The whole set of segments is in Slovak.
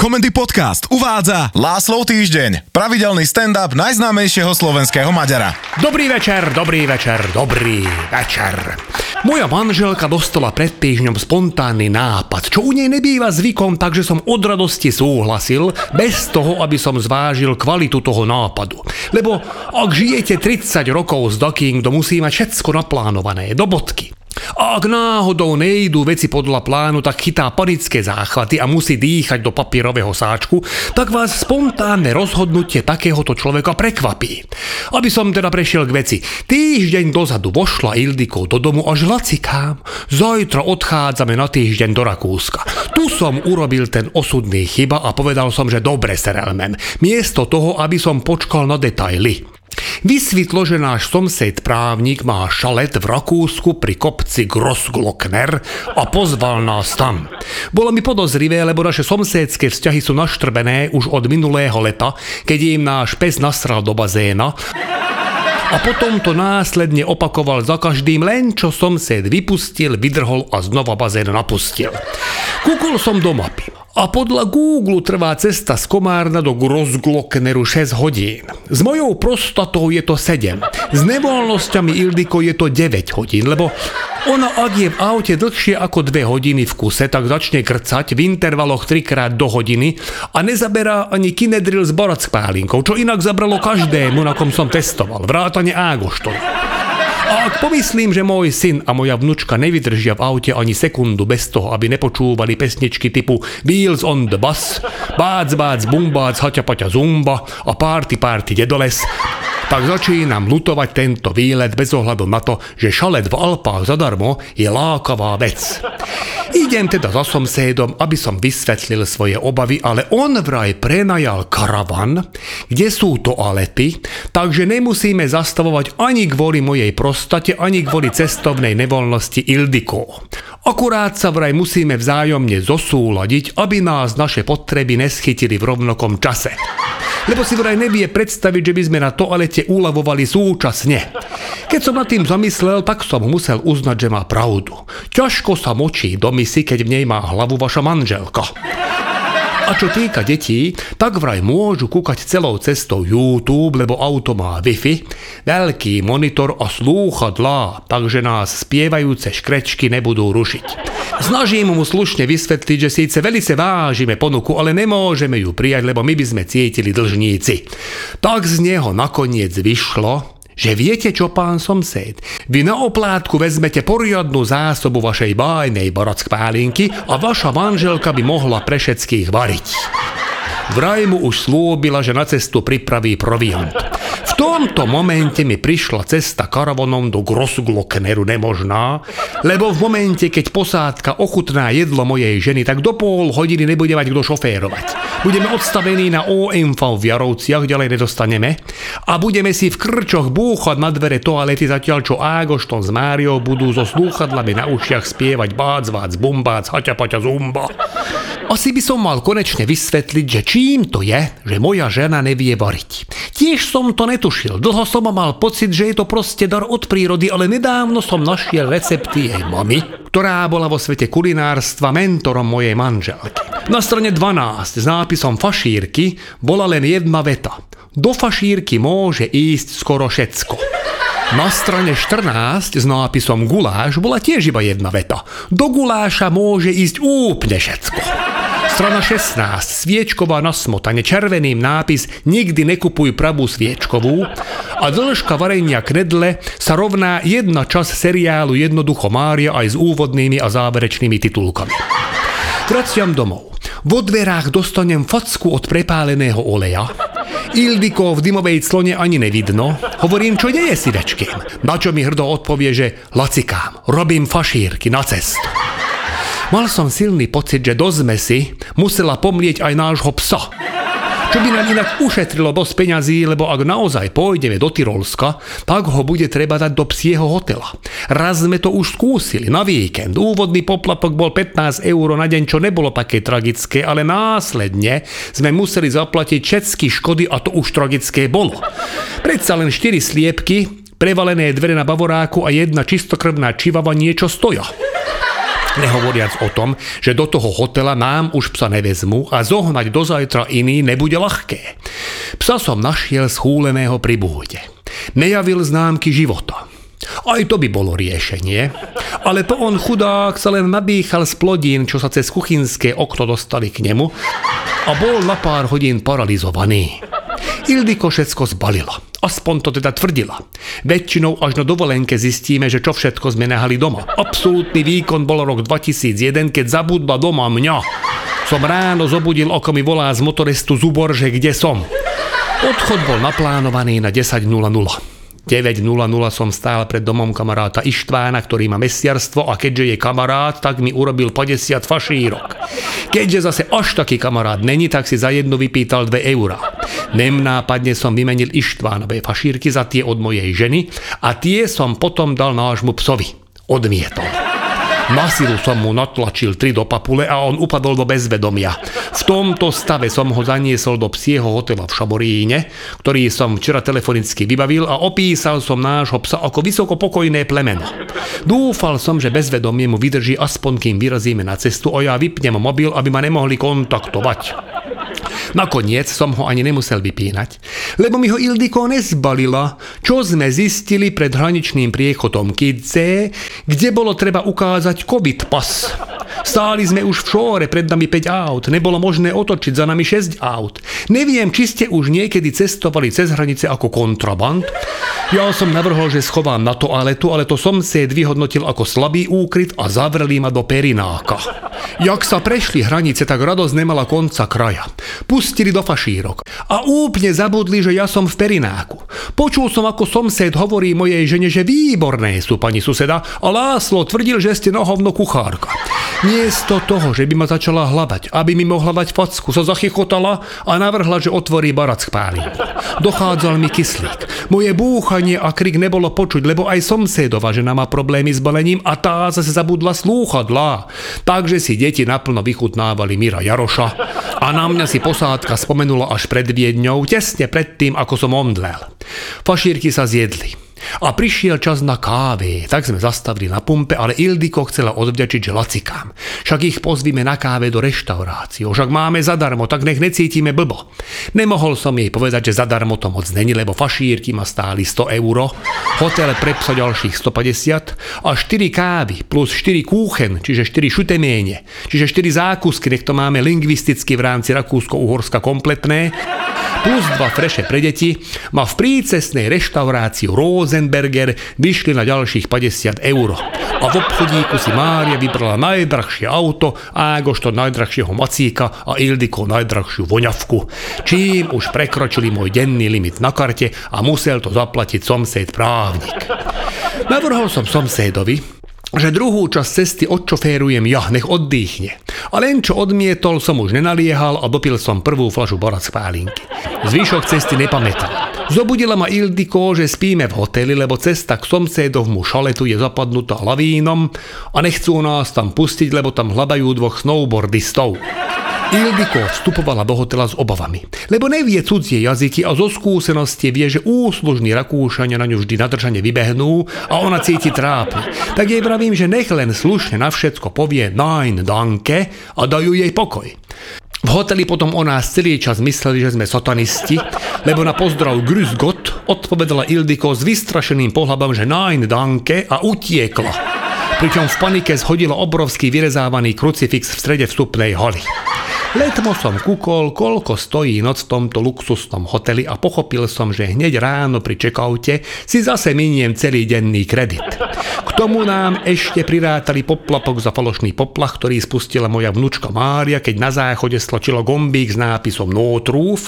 Komendy Podcast uvádza Láslov týždeň, pravidelný stand-up najznámejšieho slovenského Maďara. Dobrý večer, dobrý večer, dobrý večer. Moja manželka dostala pred týždňom spontánny nápad, čo u nej nebýva zvykom, takže som od radosti súhlasil, bez toho, aby som zvážil kvalitu toho nápadu. Lebo ak žijete 30 rokov s Ducking, to musí mať všetko naplánované, do bodky. A ak náhodou nejdú veci podľa plánu, tak chytá panické záchvaty a musí dýchať do papierového sáčku, tak vás spontánne rozhodnutie takéhoto človeka prekvapí. Aby som teda prešiel k veci. Týždeň dozadu vošla Ildiko do domu až lacikám. Zajtra odchádzame na týždeň do Rakúska. Tu som urobil ten osudný chyba a povedal som, že dobre, Serelmen. Miesto toho, aby som počkal na detaily. Vysvetlo, že náš somsed právnik má šalet v Rakúsku pri kopci Grossglockner a pozval nás tam. Bolo mi podozrivé, lebo naše somsédske vzťahy sú naštrbené už od minulého leta, keď im náš pes nasral do bazéna a potom to následne opakoval za každým, len čo somsed vypustil, vydrhol a znova bazén napustil. Kúkol som do mapy. A podľa Google trvá cesta z Komárna do Grossglockneru 6 hodín. S mojou prostatou je to 7. S nevoľnosťami Ildiko je to 9 hodín, lebo ona ak je v aute dlhšie ako 2 hodiny v kuse, tak začne krcať v intervaloch 3 krát do hodiny a nezaberá ani kinedril s boracpálinkou, čo inak zabralo každému, na kom som testoval, vrátane Ágoštona. A ak pomyslím, že môj syn a moja vnučka nevydržia v aute ani sekundu bez toho, aby nepočúvali pesničky typu Wheels on the bus, Bác, bác, bumbác, haťa, paťa, zumba a Party, party, dedoles, tak začínam lutovať tento výlet bez ohľadu na to, že šalet v Alpách zadarmo je lákavá vec. Idem teda za somsédom, aby som vysvetlil svoje obavy, ale on vraj prenajal karavan, kde sú toalety, takže nemusíme zastavovať ani kvôli mojej prostate, ani kvôli cestovnej nevoľnosti Ildiko. Akurát sa vraj musíme vzájomne zosúľadiť, aby nás naše potreby neschytili v rovnokom čase lebo si vraj nevie predstaviť, že by sme na toalete uľavovali súčasne. Keď som nad tým zamyslel, tak som musel uznať, že má pravdu. Ťažko sa močí do misy, keď v nej má hlavu vaša manželka. A čo týka detí, tak vraj môžu kúkať celou cestou YouTube, lebo auto má Wi-Fi, veľký monitor a slúchadlá, takže nás spievajúce škrečky nebudú rušiť. Snažím mu slušne vysvetliť, že síce velice vážime ponuku, ale nemôžeme ju prijať, lebo my by sme cítili dlžníci. Tak z neho nakoniec vyšlo, že viete čo, pán somsed, vy na oplátku vezmete poriadnu zásobu vašej bájnej barack pálinky a vaša manželka by mohla pre všetkých variť. Vraj mu už slúbila, že na cestu pripraví proviant. Tomto momente mi prišla cesta karavonom do Grossglockneru nemožná, lebo v momente, keď posádka ochutná jedlo mojej ženy, tak do pol hodiny nebude mať kto šoférovať. Budeme odstavení na OMV v Jarovciach, ďalej nedostaneme a budeme si v krčoch búchať na dvere toalety zatiaľ, čo Ágošton s Máriou budú so slúchadlami na ušiach spievať bác, vác, bumbác, haťa, paťa, zumba. Asi by som mal konečne vysvetliť, že čím to je, že moja žena nevie variť. Tiež som to netušil. Dlho som mal pocit, že je to proste dar od prírody, ale nedávno som našiel recepty jej mamy, ktorá bola vo svete kulinárstva mentorom mojej manželky. Na strane 12 s nápisom fašírky bola len jedna veta. Do fašírky môže ísť skoro všetko. Na strane 14 s nápisom guláš bola tiež iba jedna veta. Do guláša môže ísť úplne všetko. Strana 16. Sviečková na smotane. Červeným nápis Nikdy nekupuj pravú sviečkovú a dĺžka varenia knedle sa rovná jedna čas seriálu Jednoducho Mária aj s úvodnými a záverečnými titulkami. Vraciam domov. Vo dverách dostanem facku od prepáleného oleja. Ildiko v dymovej clone ani nevidno. Hovorím, čo deje si večkým. Na čo mi hrdo odpovie, že lacikám, robím fašírky na cestu. Mal som silný pocit, že do zmesi musela pomlieť aj nášho psa. Čo by nám inak ušetrilo dosť peňazí, lebo ak naozaj pôjdeme do Tyrolska, tak ho bude treba dať do psieho hotela. Raz sme to už skúsili na víkend. Úvodný poplatok bol 15 eur na deň, čo nebolo také tragické, ale následne sme museli zaplatiť všetky škody a to už tragické bolo. Predsa len 4 sliepky, prevalené dvere na bavoráku a jedna čistokrvná čivava niečo stoja. Nehovoriac o tom, že do toho hotela nám už psa nevezmu a zohnať do zajtra iný nebude ľahké. Psa som našiel schúleného pri búde. Nejavil známky života. Aj to by bolo riešenie. Ale to on chudák sa len nabíchal z plodín, čo sa cez kuchynské okno dostali k nemu a bol na pár hodín paralizovaný. Ildiko všetko zbalila. Aspoň to teda tvrdila. Väčšinou až na dovolenke zistíme, že čo všetko sme nehali doma. Absolútny výkon bol rok 2001, keď zabudla doma mňa. Som ráno zobudil, ako mi volá z motorestu Zubor, že kde som. Odchod bol naplánovaný na 10.00. 9.00 som stál pred domom kamaráta Ištvána, ktorý má mesiarstvo a keďže je kamarát, tak mi urobil 50 fašírok. Keďže zase až taký kamarát není, tak si za jednu vypýtal 2 eurá. Nemnápadne som vymenil Ištvánové fašírky za tie od mojej ženy a tie som potom dal nášmu psovi. Odmietol. Na silu som mu natlačil tri do papule a on upadol do bezvedomia. V tomto stave som ho zaniesol do psieho hotela v Šaboríne, ktorý som včera telefonicky vybavil a opísal som nášho psa ako vysokopokojné plemeno. Dúfal som, že bezvedomie mu vydrží aspoň kým vyrazíme na cestu a ja vypnem mobil, aby ma nemohli kontaktovať. Nakoniec som ho ani nemusel vypínať, lebo mi ho Ildiko nezbalila, čo sme zistili pred hraničným priechodom Kidze, kde bolo treba ukázať COVID pas. Stáli sme už v šóre, pred nami 5 aut, nebolo možné otočiť za nami 6 aut. Neviem, či ste už niekedy cestovali cez hranice ako kontraband. Ja som navrhol, že schovám na toaletu, ale to som si vyhodnotil ako slabý úkryt a zavreli ma do perináka. Jak sa prešli hranice, tak radosť nemala konca kraja. Pustili do fašírok a úplne zabudli, že ja som v perináku. Počul som, ako somsed hovorí mojej žene, že výborné sú, pani suseda, a Láslo tvrdil, že ste nohovno kuchárka. Miesto toho, že by ma začala hľadať, aby mi mohla dať facku, sa zachychotala a navrhla, že otvorí barack spáli. Dochádzal mi kyslík. Moje búchanie a krik nebolo počuť, lebo aj somsédova žena má problémy s balením a tá zase zabudla slúchadlá. Takže si deti naplno vychutnávali Mira Jaroša a na mňa si posádka spomenula až pred Viedňou, tesne pred tým, ako som omdlel. Fašírky sa zjedli. A prišiel čas na káve, tak sme zastavili na pumpe, ale Ildiko chcela odvďačiť, že lacikám. Však ich pozvíme na káve do reštaurácie, však máme zadarmo, tak nech necítime blbo. Nemohol som jej povedať, že zadarmo to moc není, lebo fašírky ma stáli 100 euro, hotel pre psa ďalších 150 a 4 kávy plus 4 kúchen, čiže 4 šuteméne, čiže 4 zákusky, nech to máme lingvisticky v rámci Rakúsko-Uhorska kompletné, plus dva freše pre deti, ma v prícesnej reštaurácii Rosenberger vyšli na ďalších 50 eur. A v obchodíku si Mária vybrala najdrahšie auto, Ágoš to najdrahšieho macíka a Ildiko najdrahšiu voňavku. Čím už prekročili môj denný limit na karte a musel to zaplatiť somsed právnik. Navrhol som somsedovi, že druhú časť cesty odčoférujem ja, nech oddychne. A len čo odmietol, som už nenaliehal a dopil som prvú flašu borac pálinky. Zvyšok cesty nepamätal. Zobudila ma Ildiko, že spíme v hoteli, lebo cesta k somcédovmu šaletu je zapadnutá lavínom a nechcú nás tam pustiť, lebo tam hľadajú dvoch snowboardistov. Ildiko vstupovala do hotela s obavami, lebo nevie cudzie jazyky a zo skúsenosti vie, že úslužní Rakúšania na ňu vždy nadržane vybehnú a ona cíti trápne. Tak jej vravím, že nech len slušne na všetko povie nein danke a dajú jej pokoj. V hoteli potom o nás celý čas mysleli, že sme satanisti, lebo na pozdrav Grüß Gott odpovedala Ildiko s vystrašeným pohľadom, že nein danke a utiekla. Pričom v panike zhodila obrovský vyrezávaný krucifix v strede vstupnej hory. Letmo som kúkol, koľko stojí noc v tomto luxusnom hoteli a pochopil som, že hneď ráno pri čekaute si zase miniem celý denný kredit. K tomu nám ešte prirátali poplatok za falošný poplach, ktorý spustila moja vnúčka Mária, keď na záchode stlačila gombík s nápisom No Truth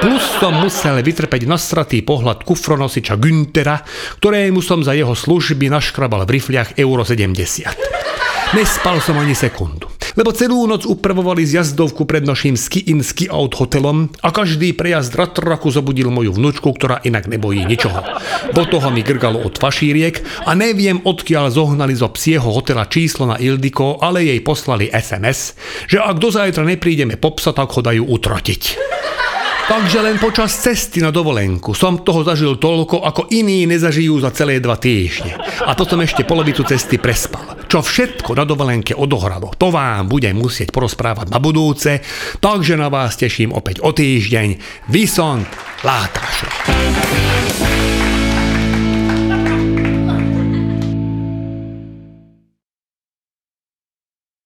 Plus som musel vytrpeť nasratý pohľad kufronosiča Günthera, ktorému som za jeho služby naškrabal v rifliach euro 70. Nespal som ani sekundu, lebo celú noc upravovali zjazdovku pred našim ski-in ski-out hotelom a každý prejazd ratraku zobudil moju vnúčku, ktorá inak nebojí ničoho. Do toho mi grgalo od fašíriek a neviem odkiaľ zohnali zo psieho hotela číslo na Ildiko, ale jej poslali SMS, že ak do zajtra neprídeme po psa, tak ho dajú utrotiť. Takže len počas cesty na dovolenku som toho zažil toľko, ako iní nezažijú za celé dva týždne. A potom ešte polovicu cesty prespal. Čo všetko na dovolenke odohralo, to vám budem musieť porozprávať na budúce, takže na vás teším opäť o týždeň. Vysont Látášo.